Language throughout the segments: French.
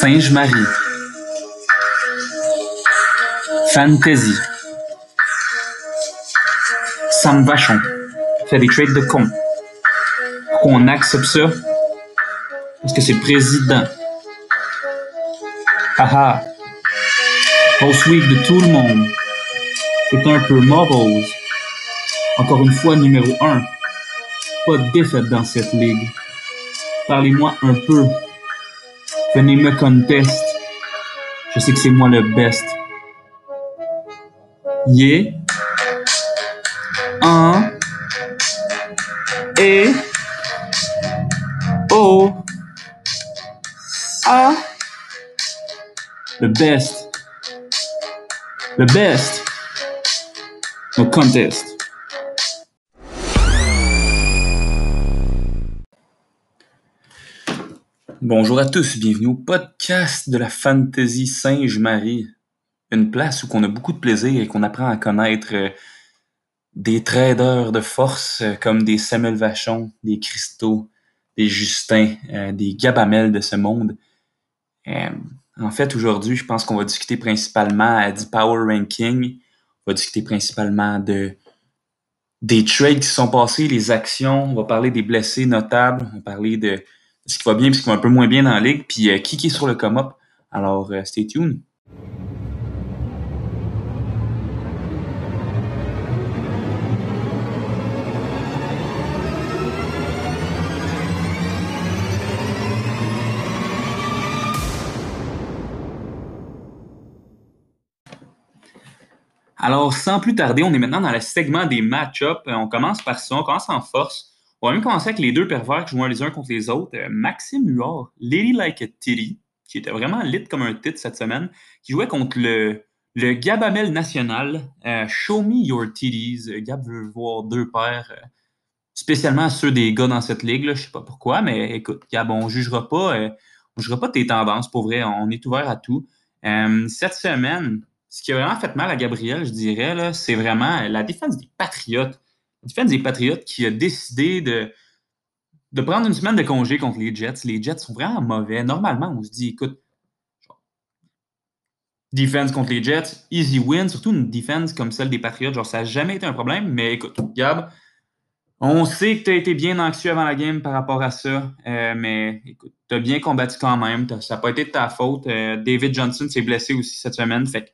Singe-Marie. Fantasy. Sam Vachon. Fait des trades de con. Pourquoi on accepte ça? Parce que c'est président. Haha. Post week de tout le monde. C'est un peu morose. Encore une fois, numéro 1. Pas de défaite dans cette ligue. Parlez-moi un peu. Venez me contest. Je sais que c'est moi le best. Yeah. Un. Et. O. A. The best. The best. No contest. Bonjour à tous, bienvenue au podcast de la Fantasy Singe-Marie. Une place où on a beaucoup de plaisir et qu'on apprend à connaître euh, des traders de force euh, comme des Samuel Vachon, des Christo, des Justin, euh, des Gabamel de ce monde. en fait, aujourd'hui, je pense qu'on va discuter principalement du Power Ranking. On va discuter principalement de des trades qui sont passés, les actions. On va parler des blessés notables. On va parler de ce qui va bien, puis ce qui va un peu moins bien dans la ligue, puis euh, qui, qui est sur le come-up. Alors, euh, stay tuned. Alors, sans plus tarder, on est maintenant dans le segment des match-ups. On commence par ça, on commence en force. On va même commencer avec les deux pervers qui jouent les uns contre les autres. Euh, Maxime Huard, Lady Like a Titty, qui était vraiment lit comme un titre cette semaine, qui jouait contre le, Gabamel national. Euh, Show me your titties. Euh, Gab veut voir deux paires, spécialement ceux des gars dans cette ligue. Je sais pas pourquoi, mais écoute, Gab, on jugera pas, jugera pas tes tendances. Pour vrai, on est ouvert à tout. cette semaine, ce qui a vraiment fait mal à Gabriel, je dirais, c'est vraiment la défense des Patriotes défense des Patriotes qui a décidé de, de prendre une semaine de congé contre les Jets. Les Jets sont vraiment mauvais. Normalement, on se dit, écoute, defense contre les Jets, easy win, surtout une defense comme celle des Patriotes, genre ça n'a jamais été un problème, mais écoute, Gab, on sait que tu as été bien anxieux avant la game par rapport à ça, euh, mais écoute, tu as bien combattu quand même, ça n'a pas été de ta faute. Euh, David Johnson s'est blessé aussi cette semaine, fait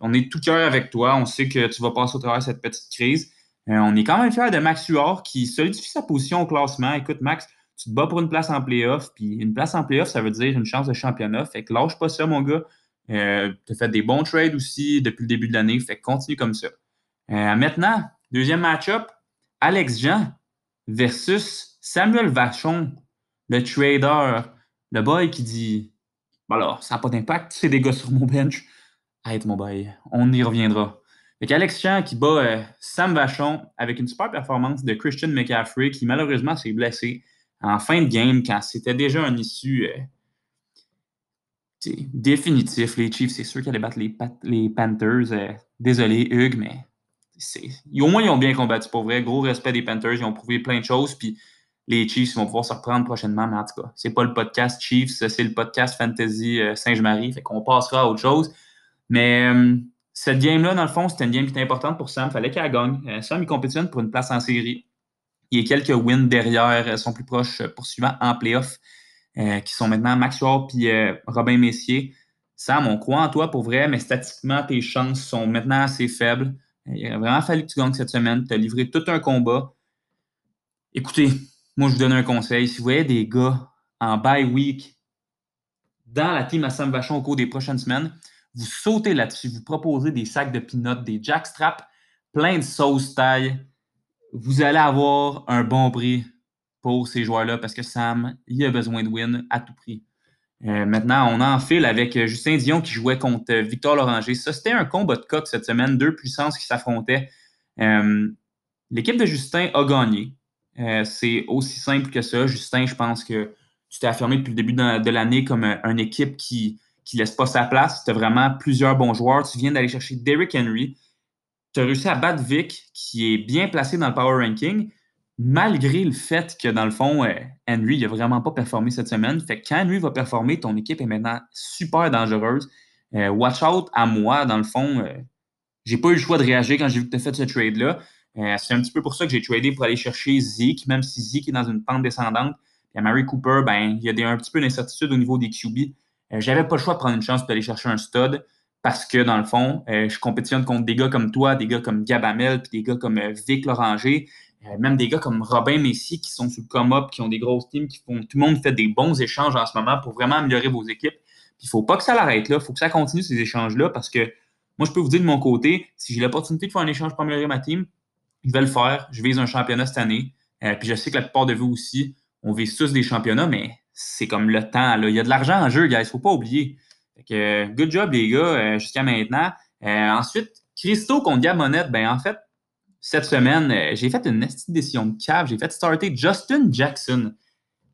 on est tout cœur avec toi, on sait que tu vas passer au travers de cette petite crise. Euh, on est quand même fiers de Max Huard qui solidifie sa position au classement. Écoute, Max, tu te bats pour une place en playoff, puis une place en playoff, ça veut dire une chance de championnat. Fait que lâche pas ça, mon gars. Euh, tu as fait des bons trades aussi depuis le début de l'année. Fait que continue comme ça. Euh, maintenant, deuxième match-up, Alex Jean versus Samuel Vachon, le trader, le boy qui dit Bon alors, ça n'a pas d'impact, c'est des gars sur mon bench. Arrête mon boy, on y reviendra. Alex Chan qui bat euh, Sam Vachon avec une super performance de Christian McCaffrey qui malheureusement s'est blessé en fin de game quand c'était déjà un issue euh, définitif. Les Chiefs, c'est sûr qu'ils allaient battre les, les Panthers. Euh, désolé, Hugues, mais au moins ils ont bien combattu pour vrai. Gros respect des Panthers. Ils ont prouvé plein de choses. Puis les Chiefs vont pouvoir se reprendre prochainement. Mais en tout cas, c'est pas le podcast Chiefs, c'est le podcast Fantasy Saint-Marie. Fait qu'on passera à autre chose. Mais cette game-là, dans le fond, c'était une game qui était importante pour Sam. Il fallait qu'elle gagne. Euh, Sam, il compétitionne pour une place en série. Il y a quelques wins derrière euh, son plus proche euh, poursuivant en playoff, qui sont maintenant Max Ward et Robin Messier. Sam, on croit en toi pour vrai, mais statistiquement, tes chances sont maintenant assez faibles. Il a vraiment fallu que tu gagnes cette semaine. Tu as livré tout un combat. Écoutez, moi, je vous donne un conseil. Si vous voyez des gars en bye week dans la team à Sam Vachon au cours des prochaines semaines, vous sautez là-dessus, vous proposez des sacs de peanuts, des jackstraps, plein de sauce taille. Vous allez avoir un bon prix pour ces joueurs-là parce que Sam, il a besoin de win à tout prix. Euh, maintenant, on enfile avec euh, Justin Dion qui jouait contre euh, Victor Loranger. Ça, c'était un combat de coq cette semaine, deux puissances qui s'affrontaient. L'équipe de Justin a gagné. c'est aussi simple que ça. Justin, je pense que tu t'es affirmé depuis le début de l'année comme une équipe qui, qui laisse pas sa place. Tu as vraiment plusieurs bons joueurs. Tu viens d'aller chercher Derrick Henry. Tu as réussi à battre Vic, qui est bien placé dans le power ranking. malgré le fait que, dans le fond, euh, Henry n'a vraiment pas performé cette semaine. Fait que quand Henry va performer, ton équipe est maintenant super dangereuse. Euh, watch out à moi, dans le fond. Euh, j'ai pas eu le choix de réagir quand j'ai vu que tu as fait ce trade-là. c'est un petit peu pour ça que j'ai tradé pour aller chercher Zeke, même si Zeke est dans une pente descendante. Puis à Mary Cooper, ben, il y a un petit peu d'incertitude au niveau des QB. J'avais pas le choix de prendre une chance d'aller chercher un stud parce que, dans le fond, je compétitionne contre des gars comme toi, des gars comme Gabamel, puis des gars comme Vic Loranger. Euh, même des gars comme Robin Messi qui sont sur le come-up, qui ont des grosses teams, qui font. Tout le monde fait des bons échanges en ce moment pour vraiment améliorer vos équipes. il ne faut pas que ça l'arrête là. Il faut que ça continue ces échanges-là parce que moi, je peux vous dire de mon côté, si j'ai l'opportunité de faire un échange pour améliorer ma team, je vais le faire. Je vise un championnat cette année. Euh, puis je sais que la plupart de vous aussi, on vise tous des championnats, mais c'est comme le temps. Là. Il y a de l'argent en jeu, guys. Il ne faut pas oublier. que, good job, les gars, euh, jusqu'à maintenant. ensuite, Christo contre Gamonette, ben en fait, cette semaine, euh, j'ai fait une décision de cave. J'ai fait starter Justin Jackson.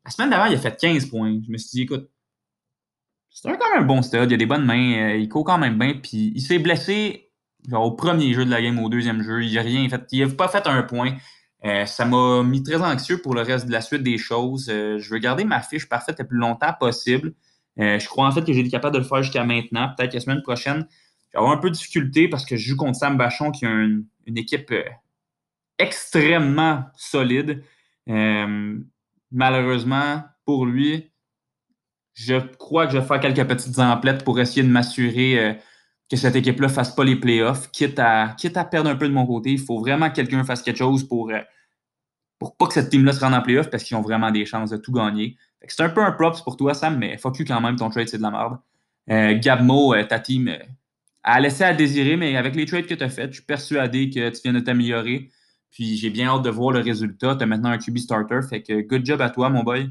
La semaine d'avant, il a fait 15 points. Je me suis dit, écoute, c'est quand même un bon stud. Il a des bonnes mains. Euh, il court quand même bien. Puis il s'est blessé au premier jeu de la game, au deuxième jeu. Il n'a rien fait. Il n'a pas fait un point. Euh, ça m'a mis très anxieux pour le reste de la suite des choses. je veux garder ma fiche parfaite le plus longtemps possible. je crois en fait que j'ai été capable de le faire jusqu'à maintenant. Peut-être que la semaine prochaine, je vais avoir un peu de difficulté parce que je joue contre Sam Bachon qui a une, équipe extrêmement solide. Euh, malheureusement, pour lui, je crois que je vais faire quelques petites emplettes pour essayer de m'assurer euh, que cette équipe-là ne fasse pas les playoffs, quitte à, quitte à perdre un peu de mon côté. Il faut vraiment que quelqu'un fasse quelque chose pour, euh, pour pas que cette team-là se rende en playoffs parce qu'ils ont vraiment des chances de tout gagner. C'est un peu un props pour toi, Sam, mais fuck you quand même, ton trade, c'est de la merde. Gabmo, ta team a laissé à désirer, mais avec les trades que tu as fait, je suis persuadé que tu viens de t'améliorer. Puis j'ai bien hâte de voir le résultat. Tu as maintenant un QB starter. Fait que good job à toi, mon boy.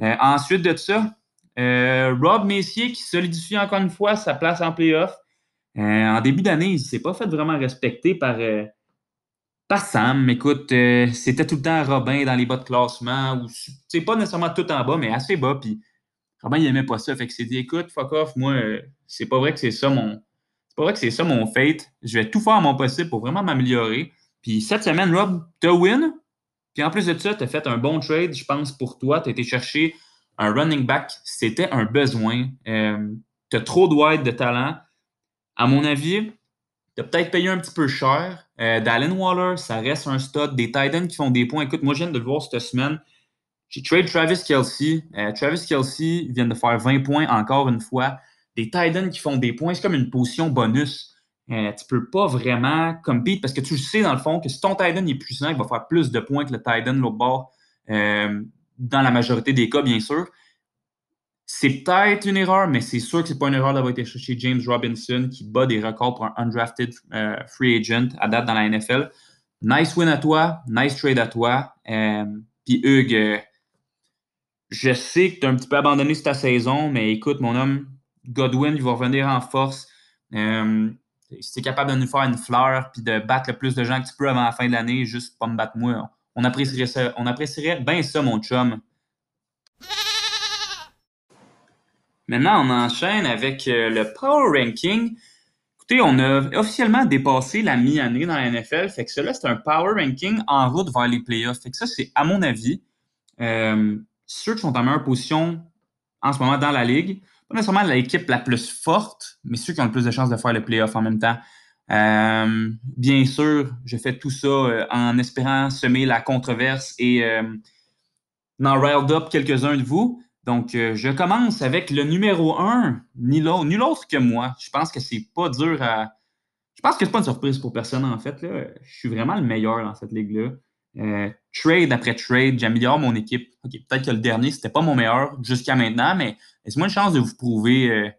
Euh, ensuite de ça, euh, Rob Messier qui solidifie encore une fois sa place en playoff. Euh, en début d'année, il ne s'est pas fait vraiment respecter par, par Sam. Écoute, c'était tout le temps Robin dans les bas de classement. Ou, c'est pas nécessairement tout en bas, mais assez bas. Puis Robin, il n'aimait pas ça. Fait que c'est dit, écoute, fuck off, moi, c'est pas vrai que c'est ça mon. C'est pas vrai que c'est ça mon fate. Je vais tout faire à mon possible pour vraiment m'améliorer. Puis cette semaine, Rob, as win. Puis en plus de ça, tu as fait un bon trade, je pense, pour toi. Tu as été chercher un running back. C'était un besoin. Euh, tu as trop de wide de talent. À mon avis, tu as peut-être payé un petit peu cher. Euh, Waller, ça reste un stud. Des Titans qui font des points. Écoute, moi, je viens de le voir cette semaine. J'ai trade Travis Kelsey. Euh, Travis Kelsey vient de faire 20 points encore une fois. Des Titans qui font des points, c'est comme une position bonus. Euh, tu peux pas vraiment compete parce que tu sais dans le fond que si ton Titan est puissant, il va faire plus de points que le Titan l'autre bord euh, dans la majorité des cas, bien sûr. C'est peut-être une erreur, mais c'est sûr que ce n'est pas une erreur d'avoir été chercher James Robinson qui bat des records pour un undrafted euh, free agent à date dans la NFL. Nice win à toi, nice trade à toi. Puis Hugues, je sais que tu as un petit peu abandonné cette saison, mais écoute, mon homme, Godwin, il va revenir en force si tu es capable de nous faire une fleur puis de battre le plus de gens que tu peux avant la fin de l'année, juste pas me battre moi. On apprécierait bien ça, mon chum. Maintenant, on enchaîne avec euh, le Power Ranking. Écoutez, on a officiellement dépassé la mi-année dans la NFL. Fait que cela, c'est un Power Ranking en route vers les playoffs. Fait que ça, c'est, à mon avis, euh, ceux qui sont en meilleure position en ce moment dans la ligue pas nécessairement l'équipe la plus forte, mais ceux qui ont le plus de chances de faire le playoff en même temps. Euh, bien sûr, je fais tout ça en espérant semer la controverse et euh, en riled up quelques-uns de vous. Donc, je commence avec le numéro 1, nul autre que moi. Je pense que c'est pas dur à. Je pense que c'est pas une surprise pour personne, en fait. Là. Je suis vraiment le meilleur dans cette ligue-là. trade après trade, j'améliore mon équipe. OK, peut-être que le dernier, c'était pas mon meilleur jusqu'à maintenant, mais Laissez-moi une chance de vous prouver euh,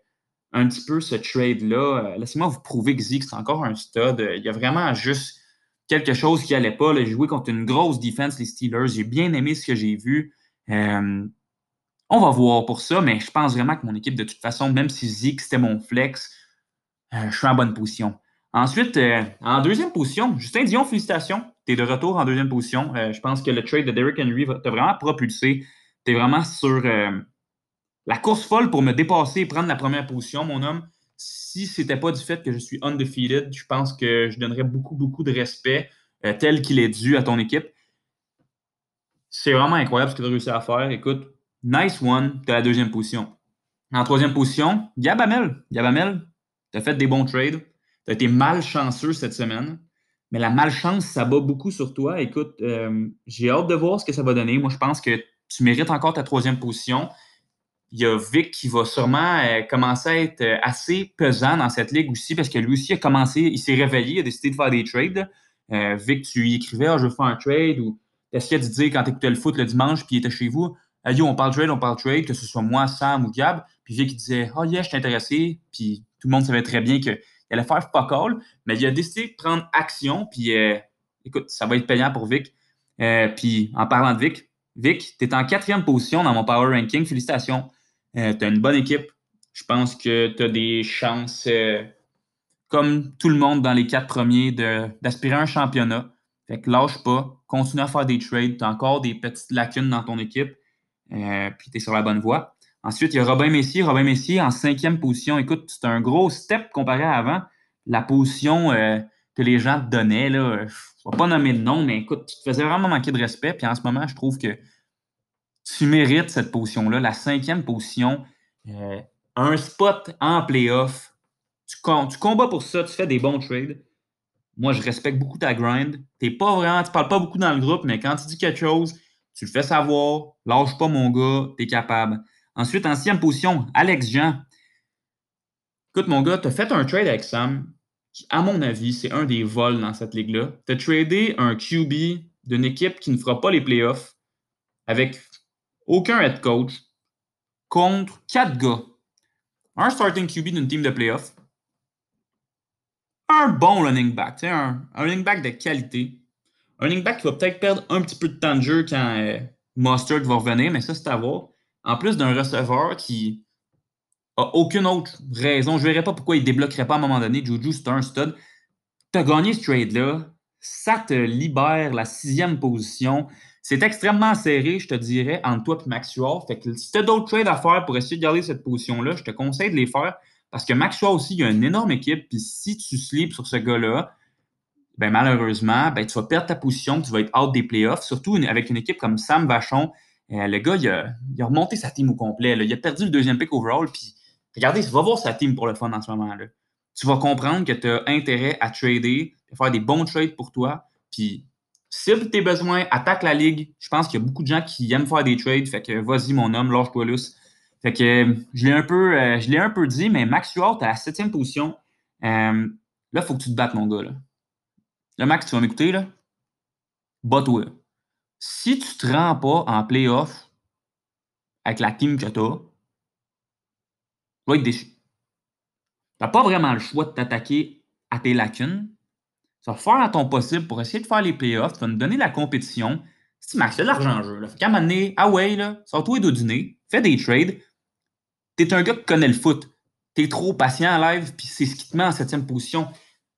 un petit peu ce trade-là. Euh, laissez-moi vous prouver que Zeke, c'est encore un stud. Euh, il y a vraiment juste quelque chose qui n'allait pas. J'ai joué contre une grosse défense, les Steelers. J'ai bien aimé ce que j'ai vu. On va voir pour ça, mais je pense vraiment que mon équipe, de toute façon, même si Zeke, c'était mon flex, je suis en bonne position. Ensuite, en deuxième position, Justin Dion, félicitations. Tu es de retour en deuxième position. je pense que le trade de Derrick Henry t'a vraiment propulsé. Tu es vraiment sur la course folle pour me dépasser et prendre la première position, mon homme, si ce n'était pas du fait que je suis undefeated, je pense que je donnerais beaucoup, beaucoup de respect euh, tel qu'il est dû à ton équipe. C'est vraiment incroyable ce que tu as réussi à faire. Écoute, nice one, tu la deuxième position. En troisième position, Gabamel. Gabamel, tu as fait des bons trades. Tu as été malchanceux cette semaine. Mais la malchance, ça bat beaucoup sur toi. Écoute, euh, j'ai hâte de voir ce que ça va donner. Moi, je pense que tu mérites encore ta troisième position. Il y a Vic qui va sûrement euh, commencer à être euh, assez pesant dans cette ligue aussi parce que lui aussi a commencé, il s'est réveillé, il a décidé de faire des trades. Vic, tu lui écrivais, ah, je veux faire un trade ou essayais de dire quand tu écoutais le foot le dimanche puis il était chez vous, yo, on parle trade, on parle trade, que ce soit moi, Sam ou Gab. Puis Vic, disait, oh yeah, je suis intéressé. Puis tout le monde savait très bien qu'il allait faire fuck all. Mais il a décidé de prendre action. Puis euh, écoute, ça va être payant pour Vic. Euh, puis en parlant de Vic, Vic, tu es en quatrième position dans mon power ranking. Félicitations. Euh, tu as une bonne équipe. Je pense que tu as des chances, comme tout le monde dans les quatre premiers, d'aspirer à un championnat. Fait que lâche pas, continue à faire des trades. Tu as encore des petites lacunes dans ton équipe. Puis tu es sur la bonne voie. Ensuite, il y a Robin Messier. Robin Messier en cinquième position. Écoute, c'est un gros step comparé à avant. La position euh, que les gens te donnaient, je ne vais pas nommer de nom, mais écoute, tu te faisais vraiment manquer de respect. Puis en ce moment, je trouve que tu mérites cette position-là. La cinquième position, euh, un spot en playoff. Tu, tu combats pour ça, tu fais des bons trades. Moi, je respecte beaucoup ta grind. T'es pas vraiment, parles pas beaucoup dans le groupe, mais quand tu dis quelque chose, tu le fais savoir. Lâche pas, mon gars, tu es capable. Ensuite, en sixième position, Alex Jean. Écoute, mon gars, tu as fait un trade avec Sam, qui, à mon avis, c'est un des vols dans cette ligue-là. Tu as tradé un QB d'une équipe qui ne fera pas les playoffs avec aucun head coach contre quatre gars. Un starting QB d'une team de playoffs, un bon running back, un, un running back de qualité, un running back qui va peut-être perdre un petit peu de temps de jeu quand euh, Mustard va revenir, mais ça, c'est à voir en plus d'un receveur qui a aucune autre raison, je ne verrais pas pourquoi il ne débloquerait pas à un moment donné. Juju, c'est un stud. Tu as gagné ce trade-là, ça te libère la sixième position. C'est extrêmement serré, je te dirais, entre toi et Maxwell. Fait que si tu as d'autres trades à faire pour essayer de garder cette position-là, je te conseille de les faire parce que Maxwell aussi, il a une énorme équipe. Puis si tu slips sur ce gars-là, ben malheureusement, ben, tu vas perdre ta position, tu vas être out des playoffs, surtout avec une équipe comme Sam Vachon, euh, le gars, il a, remonté sa team au complet. Il a perdu le deuxième pick overall. Puis, regardez, va voir sa team pour le fun en ce moment-là. Tu vas comprendre que tu as intérêt à trader, à faire des bons trades pour toi. Puis, cible tes besoins, attaque la ligue. Je pense qu'il y a beaucoup de gens qui aiment faire des trades. Fait que vas-y, mon homme, lâche-toi lousse. Fait que je l'ai un peu, euh, je l'ai un peu dit, mais Max Stewart, à la septième position. Euh, là, il faut que tu te battes, mon gars. Là, là Max, tu vas m'écouter, là? Bats-toi si tu te rends pas en playoff avec la team que tu as, tu vas être déçu. Tu n'as pas vraiment le choix de t'attaquer à tes lacunes. Tu vas faire à ton possible pour essayer de faire les playoffs. Tu vas nous donner la compétition. Si Max, c'est de l'argent en jeu. Là. Fait qu'à un moment ah ouais, là, sors-toi les dîner, fais des trades. Tu es un gars qui connaît le foot. Tu es trop patient en live, puis c'est ce qui te met en septième position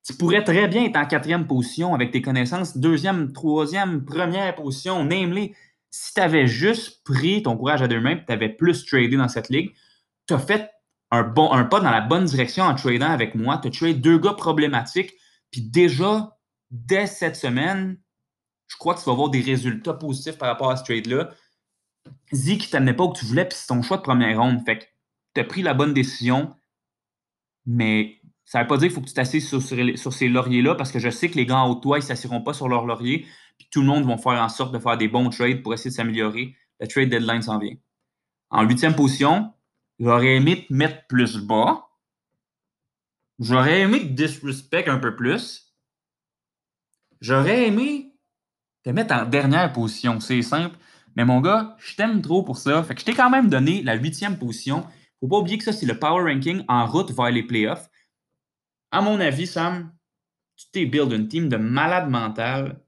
tu pourrais très bien être en quatrième position avec tes connaissances, deuxième, troisième, première position, namely. Si tu avais juste pris ton courage à deux mains tu avais plus tradé dans cette ligue, tu as fait un, bon, un pas dans la bonne direction en tradant avec moi. Tu as tradé deux gars problématiques. Puis déjà, dès cette semaine, je crois que tu vas avoir des résultats positifs par rapport à ce trade-là. Dis qui t'amenait pas où tu voulais, puis c'est ton choix de première ronde. Fait que tu as pris la bonne décision, mais ça ne veut pas dire qu'il faut que tu t'assises sur, ces lauriers-là, parce que je sais que les gars en haut de toi, ils ne s'assiront pas sur leurs lauriers. Puis tout le monde va faire en sorte de faire des bons trades pour essayer de s'améliorer. Le trade deadline s'en vient. En huitième position, j'aurais aimé te mettre plus bas. J'aurais aimé te disrespect un peu plus. J'aurais aimé te mettre en dernière position. C'est simple. Mais mon gars, je t'aime trop pour ça. Fait que je t'ai quand même donné la huitième position. Faut pas oublier que ça, c'est le power ranking en route vers les playoffs à mon avis, Sam, tu t'es build une team de malade mental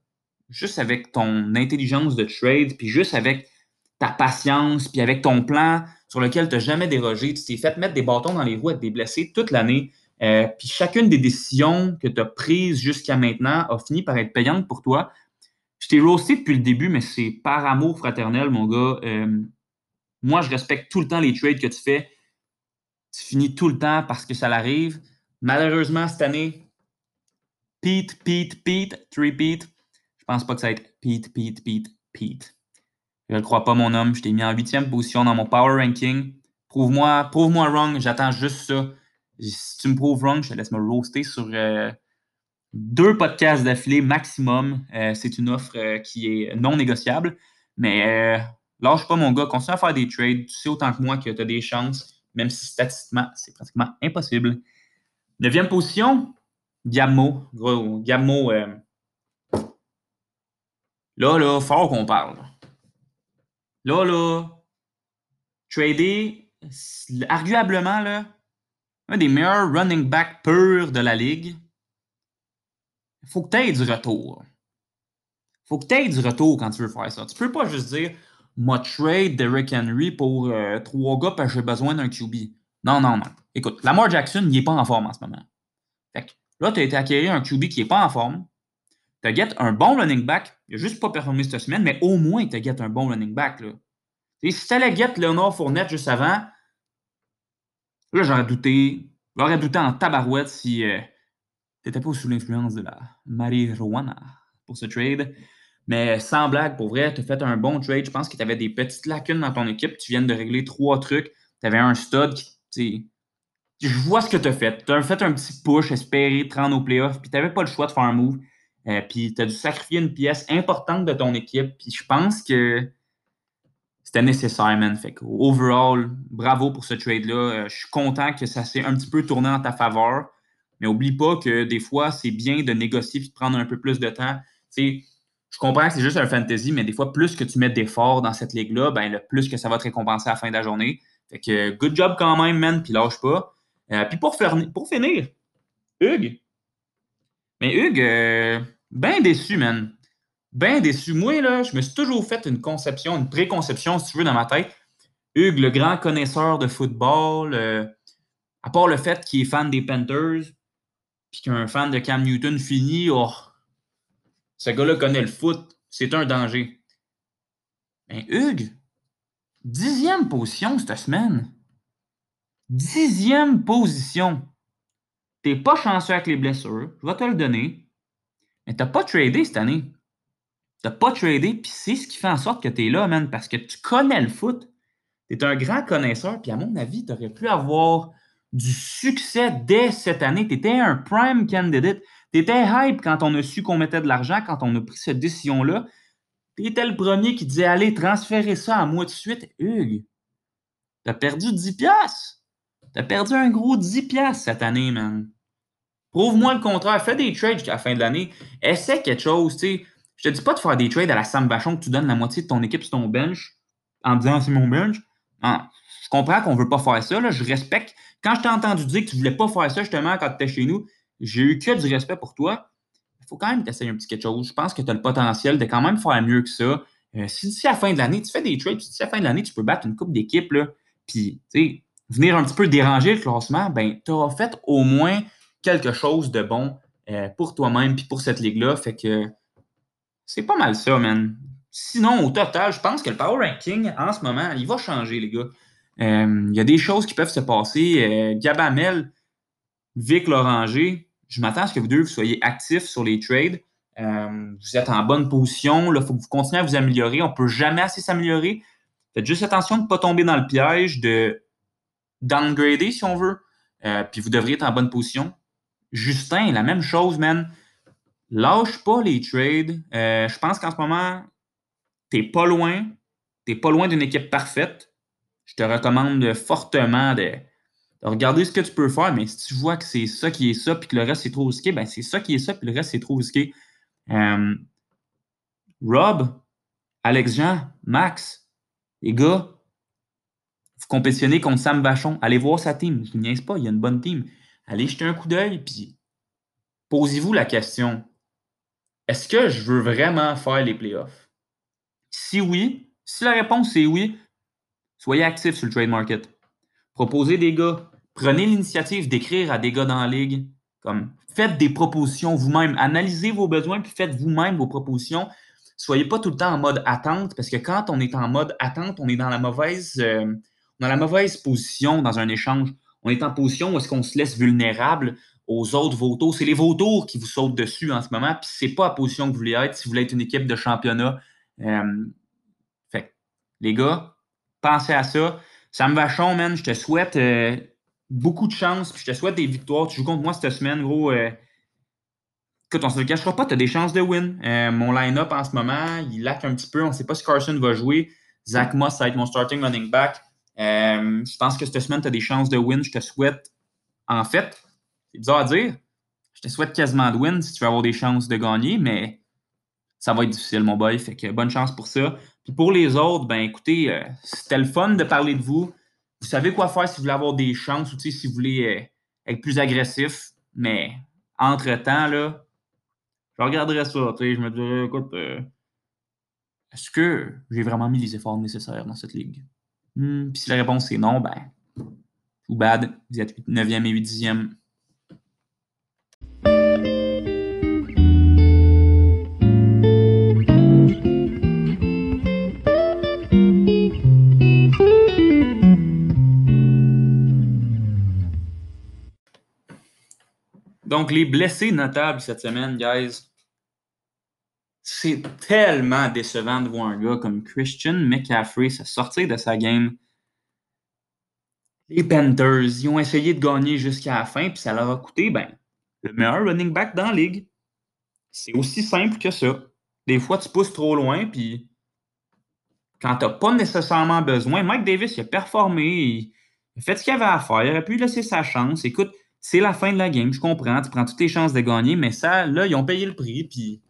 juste avec ton intelligence de trade, puis juste avec ta patience, puis avec ton plan sur lequel tu n'as jamais dérogé. Tu t'es fait mettre des bâtons dans les roues, être des blessés toute l'année. Euh, puis chacune des décisions que tu as prises jusqu'à maintenant a fini par être payante pour toi. Je t'ai roasté depuis le début, mais c'est par amour fraternel, mon gars. Euh, moi, je respecte tout le temps les trades que tu fais. Tu finis tout le temps parce que ça l'arrive. Malheureusement, cette année, Pete, Pete, Pete, three Pete. Je pense pas que ça va être Pete, Pete, Pete, Pete. Je ne crois pas, mon homme. Je t'ai mis en huitième position dans mon power ranking. Prouve-moi prouve wrong. J'attends juste ça. Si tu me prouves wrong, je te laisse me roaster sur euh, deux podcasts d'affilée maximum. Euh, c'est une offre euh, qui est non négociable. Mais lâche pas, mon gars. Continue à faire des trades. Tu sais autant que moi que tu as des chances, même si statistiquement, c'est pratiquement impossible. Neuvième position, Gammo. Gammo. là, là, fort qu'on parle. Là, là, trader, arguablement, là, un des meilleurs running backs purs de la ligue. Faut que tu aies du retour. Faut que tu aies du retour quand tu veux faire ça. Tu peux pas juste dire moi trade Derrick Henry pour euh, trois gars parce que j'ai besoin d'un QB. Non, non, non. Écoute, Lamar Jackson, il n'est pas en forme en ce moment. Fait que là, tu as été acquérir un QB qui n'est pas en forme. Tu get un bon running back. Il n'a juste pas performé cette semaine, mais au moins, tu get un bon running back. Là. si tu allais get Leonard Fournette juste avant, là, j'aurais douté. J'aurais douté en tabarouette si euh, tu n'étais pas sous l'influence de la marijuana pour ce trade. Mais sans blague, pour vrai, tu as fait un bon trade. Je pense que tu avais des petites lacunes dans ton équipe. Tu viens de régler trois trucs. Tu avais un stud qui. Je vois ce que tu as fait. Tu as fait un petit push, espéré te rendre au playoff, puis tu n'avais pas le choix de faire un move. Euh, puis tu as dû sacrifier une pièce importante de ton équipe. Puis je pense que c'était nécessaire, man. Fait que, overall, bravo pour ce trade-là. Euh, je suis content que ça s'est un petit peu tourné en ta faveur. Mais oublie pas que des fois, c'est bien de négocier et de prendre un peu plus de temps. je comprends que c'est juste un fantasy, mais des fois, plus que tu mets d'efforts dans cette ligue-là, ben, le plus que ça va te récompenser à la fin de la journée. Fait que good job quand même, man, puis lâche pas. Euh, puis pour, finir, Hugues. Mais Hugues, euh, ben déçu, man. Ben déçu. Moi, là, je me suis toujours fait une conception, une préconception, si tu veux, dans ma tête. Hugues, le grand connaisseur de football, euh, à part le fait qu'il est fan des Panthers, puis qu'un fan de Cam Newton fini, oh, ce gars-là connaît le foot, c'est un danger. Mais Hugues, dixième position cette semaine. Dixième position. T'es pas chanceux avec les blessures, je vais te le donner. Mais t'as pas tradé cette année. T'as pas tradé, puis c'est ce qui fait en sorte que tu es là, man, parce que tu connais le foot. Tu es un grand connaisseur, puis à mon avis, tu aurais pu avoir du succès dès cette année. Tu étais un prime candidate. Tu étais hype quand on a su qu'on mettait de l'argent, quand on a pris cette décision-là. Tu étais le premier qui disait Allez, transférer ça à moi de suite. Hugues, tu as perdu 10 piastres. Tu as perdu un gros 10 piastres cette année, man. Prouve-moi le contraire. Fais des trades jusqu'à la fin de l'année. Essaie quelque chose. sais. Je te dis pas de faire des trades à la Sam Vachon que tu donnes la moitié de ton équipe sur ton bench en disant c'est mon bench. Je comprends qu'on veut pas faire ça. Je respecte. Quand je t'ai entendu dire que tu voulais pas faire ça justement quand tu étais chez nous, j'ai eu que du respect pour toi. Faut quand même t'essayer un petit quelque chose. Je pense que tu as le potentiel de quand même faire mieux que ça. Euh, si d'ici à la fin de l'année, tu fais des trades, si d'ici à la fin de l'année, tu peux battre une coupe d'équipe, puis venir un petit peu déranger le classement, ben, tu auras fait au moins quelque chose de bon euh, pour toi-même puis pour cette ligue-là. Fait que c'est pas mal ça, man. Sinon, au total, je pense que le power ranking, en ce moment, il va changer, les gars. Euh, il y a des choses qui peuvent se passer. Gabamel, Vic Loranger, je m'attends à ce que vous deux vous soyez actifs sur les trades. Euh, vous êtes en bonne position. Il faut que vous continuez à vous améliorer. On ne peut jamais assez s'améliorer. Faites juste attention de ne pas tomber dans le piège de downgrader, si on veut. puis vous devriez être en bonne position. Justin, la même chose, man. Lâche pas les trades. Euh, je pense qu'en ce moment, tu n'es pas loin. Tu n'es pas loin d'une équipe parfaite. Je te recommande fortement de, regarder ce que tu peux faire, mais si tu vois que c'est ça qui est ça, puis que le reste c'est trop risqué, ben c'est ça qui est ça, puis le reste c'est trop risqué. Euh, Rob, Alex Jean, Max, les gars, vous compétitionnez contre Sam Bachon. Allez voir sa team. Je ne niaise pas, il y a une bonne team. Allez jeter un coup d'œil, puis posez-vous la question est-ce que je veux vraiment faire les playoffs? Si oui, si la réponse est oui, soyez actif sur le trade market. Proposez des gars. Prenez l'initiative d'écrire à des gars dans la ligue. Comme faites des propositions vous-même. Analysez vos besoins puis faites vous-même vos propositions. Soyez pas tout le temps en mode attente parce que quand on est en mode attente, on est dans la mauvaise, euh, dans la mauvaise position dans un échange. On est en position où est-ce qu'on se laisse vulnérable aux autres vautours. C'est les vautours qui vous sautent dessus en ce moment, puis c'est pas la position que vous voulez être si vous voulez être une équipe de championnat. Euh, fait les gars, pensez à ça. Sam Vachon, man, je te souhaite euh, beaucoup de chance, puis je te souhaite des victoires. Tu joues contre moi cette semaine, gros. Euh, écoute, on se le cachera pas, tu as des chances de win. Euh, mon line-up en ce moment, il laque un petit peu. On ne sait pas si Carson va jouer. Zach Moss, ça va être mon starting running back. je pense que cette semaine, tu as des chances de win. Je te souhaite, en fait, c'est bizarre à dire, je te souhaite quasiment de win si tu veux avoir des chances de gagner, mais ça va être difficile, mon boy. Fait que bonne chance pour ça. Pour les autres, ben écoutez, euh, c'était le fun de parler de vous. Vous savez quoi faire si vous voulez avoir des chances ou si vous voulez euh, être plus agressif. Mais entre-temps, là, je regarderai ça. Je me dirais, écoute, euh, est-ce que j'ai vraiment mis les efforts nécessaires dans cette ligue? Hmm, puis si la réponse est non, ben, too bad. Vous êtes 9e et 8e. Donc, les blessés notables cette semaine, guys, c'est tellement décevant de voir un gars comme Christian McCaffrey se sortir de sa game. Les Panthers, ils ont essayé de gagner jusqu'à la fin, puis ça leur a coûté ben, le meilleur running back dans la ligue. C'est aussi simple que ça. Des fois, tu pousses trop loin, puis quand tu n'as pas nécessairement besoin, Mike Davis il a performé, il a fait ce qu'il avait à faire, il aurait pu laisser sa chance. Écoute, c'est la fin de la game, je comprends, tu prends toutes tes chances de gagner, mais ça, là, ils ont payé le prix, puis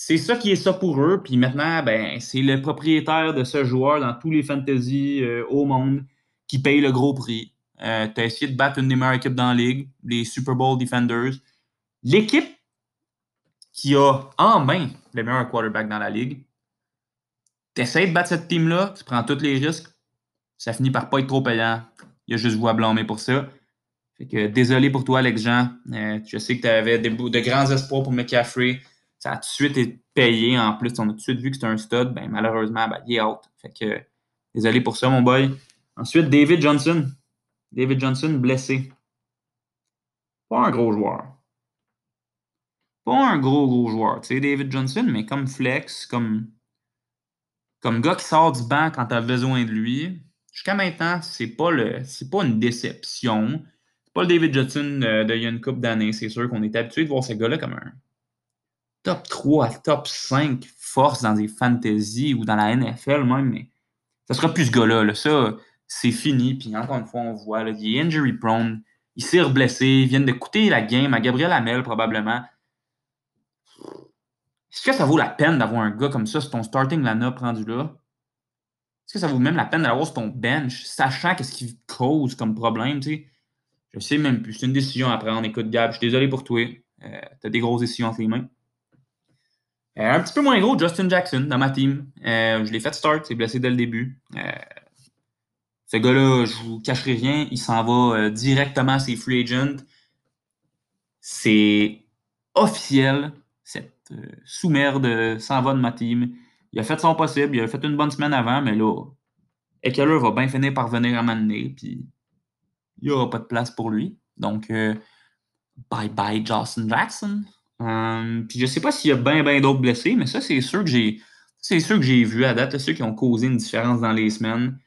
c'est ça qui est ça pour eux. Puis maintenant, ben, c'est le propriétaire de ce joueur dans tous les fantasy euh, au monde qui paye le gros prix. Euh, tu as essayé de battre une des meilleures équipes dans la ligue, les Super Bowl Defenders. L'équipe qui a en main le meilleur quarterback dans la ligue, tu essaies de battre cette team-là, tu prends tous les risques, ça finit par pas être trop payant. Il y a juste vous à blâmer pour ça. Fait que désolé pour toi, Alex Jean. Euh, je sais que tu avais de grands espoirs pour McCaffrey. Ça a tout de suite été payé. En plus, on a tout de suite vu que c'était un stud. Ben, malheureusement, ben, il est out. Fait que désolé pour ça, mon boy. Ensuite, David Johnson. David Johnson blessé. Pas un gros joueur. Pas un gros, gros joueur. Tu sais, David Johnson, mais comme flex, comme, comme gars qui sort du banc quand tu as besoin de lui. Jusqu'à maintenant, c'est pas c'est pas une déception. Pas le David Johnson euh, de, il y a une couple d'années, c'est sûr qu'on est habitué de voir ce gars-là comme un top 3, top 5 force dans des fantasy ou dans la NFL même, mais ça sera plus ce gars-là. Ça, c'est fini. Puis encore une fois, on voit, là, il est injury prone, il s'est reblessé, il vient de coûter la game à Gabriel Hamel probablement. Est-ce que ça vaut la peine d'avoir un gars comme ça sur ton starting line-up rendu là? Est-ce que ça vaut même la peine d'avoir sur ton bench, sachant qu'est-ce qui cause comme problème, tu sais? Je sais même plus. C'est une décision à prendre. Écoute, Gab, je suis désolé pour toi. Euh, tu as des grosses décisions entre les mains. Euh, un petit peu moins gros, Justin Jackson dans ma team. Euh, je l'ai fait start, c'est blessé dès le début. ce gars-là, je vous cacherai rien, il s'en va directement à ses free agents. C'est officiel. Cette sous-merde s'en va de ma team. Il a fait son possible, il a fait une bonne semaine avant, mais là, Ekeler va bien finir par venir à m'amener. Puis il n'y aura pas de place pour lui. Donc, euh, bye bye Justin Jackson. Euh, puis je sais pas s'il y a bien, bien d'autres blessés, mais ça, c'est sûr que j'ai. C'est sûr que j'ai vu à date, ceux qui ont causé une différence dans les semaines.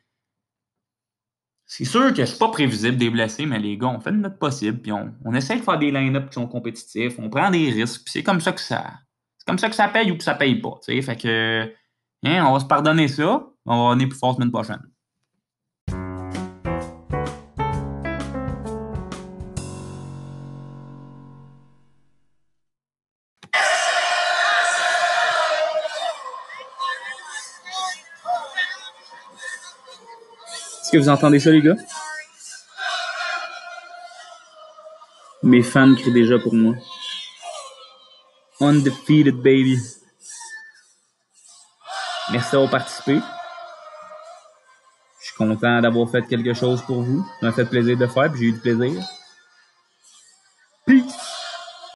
C'est sûr que c'est pas prévisible des blessés, mais les gars, on fait notre possible, puis on, on essaie de faire des line-up qui sont compétitifs, on prend des risques, puis c'est comme ça que ça. C'est comme ça que ça paye ou que ça paye pas. sais. Fait que. Hein, on va se pardonner ça. On va venir plus fort semaine prochaine. Est-ce que vous entendez ça, les gars? Mes fans crient déjà pour moi. Undefeated, baby. Merci d'avoir participé. Je suis content d'avoir fait quelque chose pour vous. Ça m'a fait plaisir de faire, puis j'ai eu du plaisir.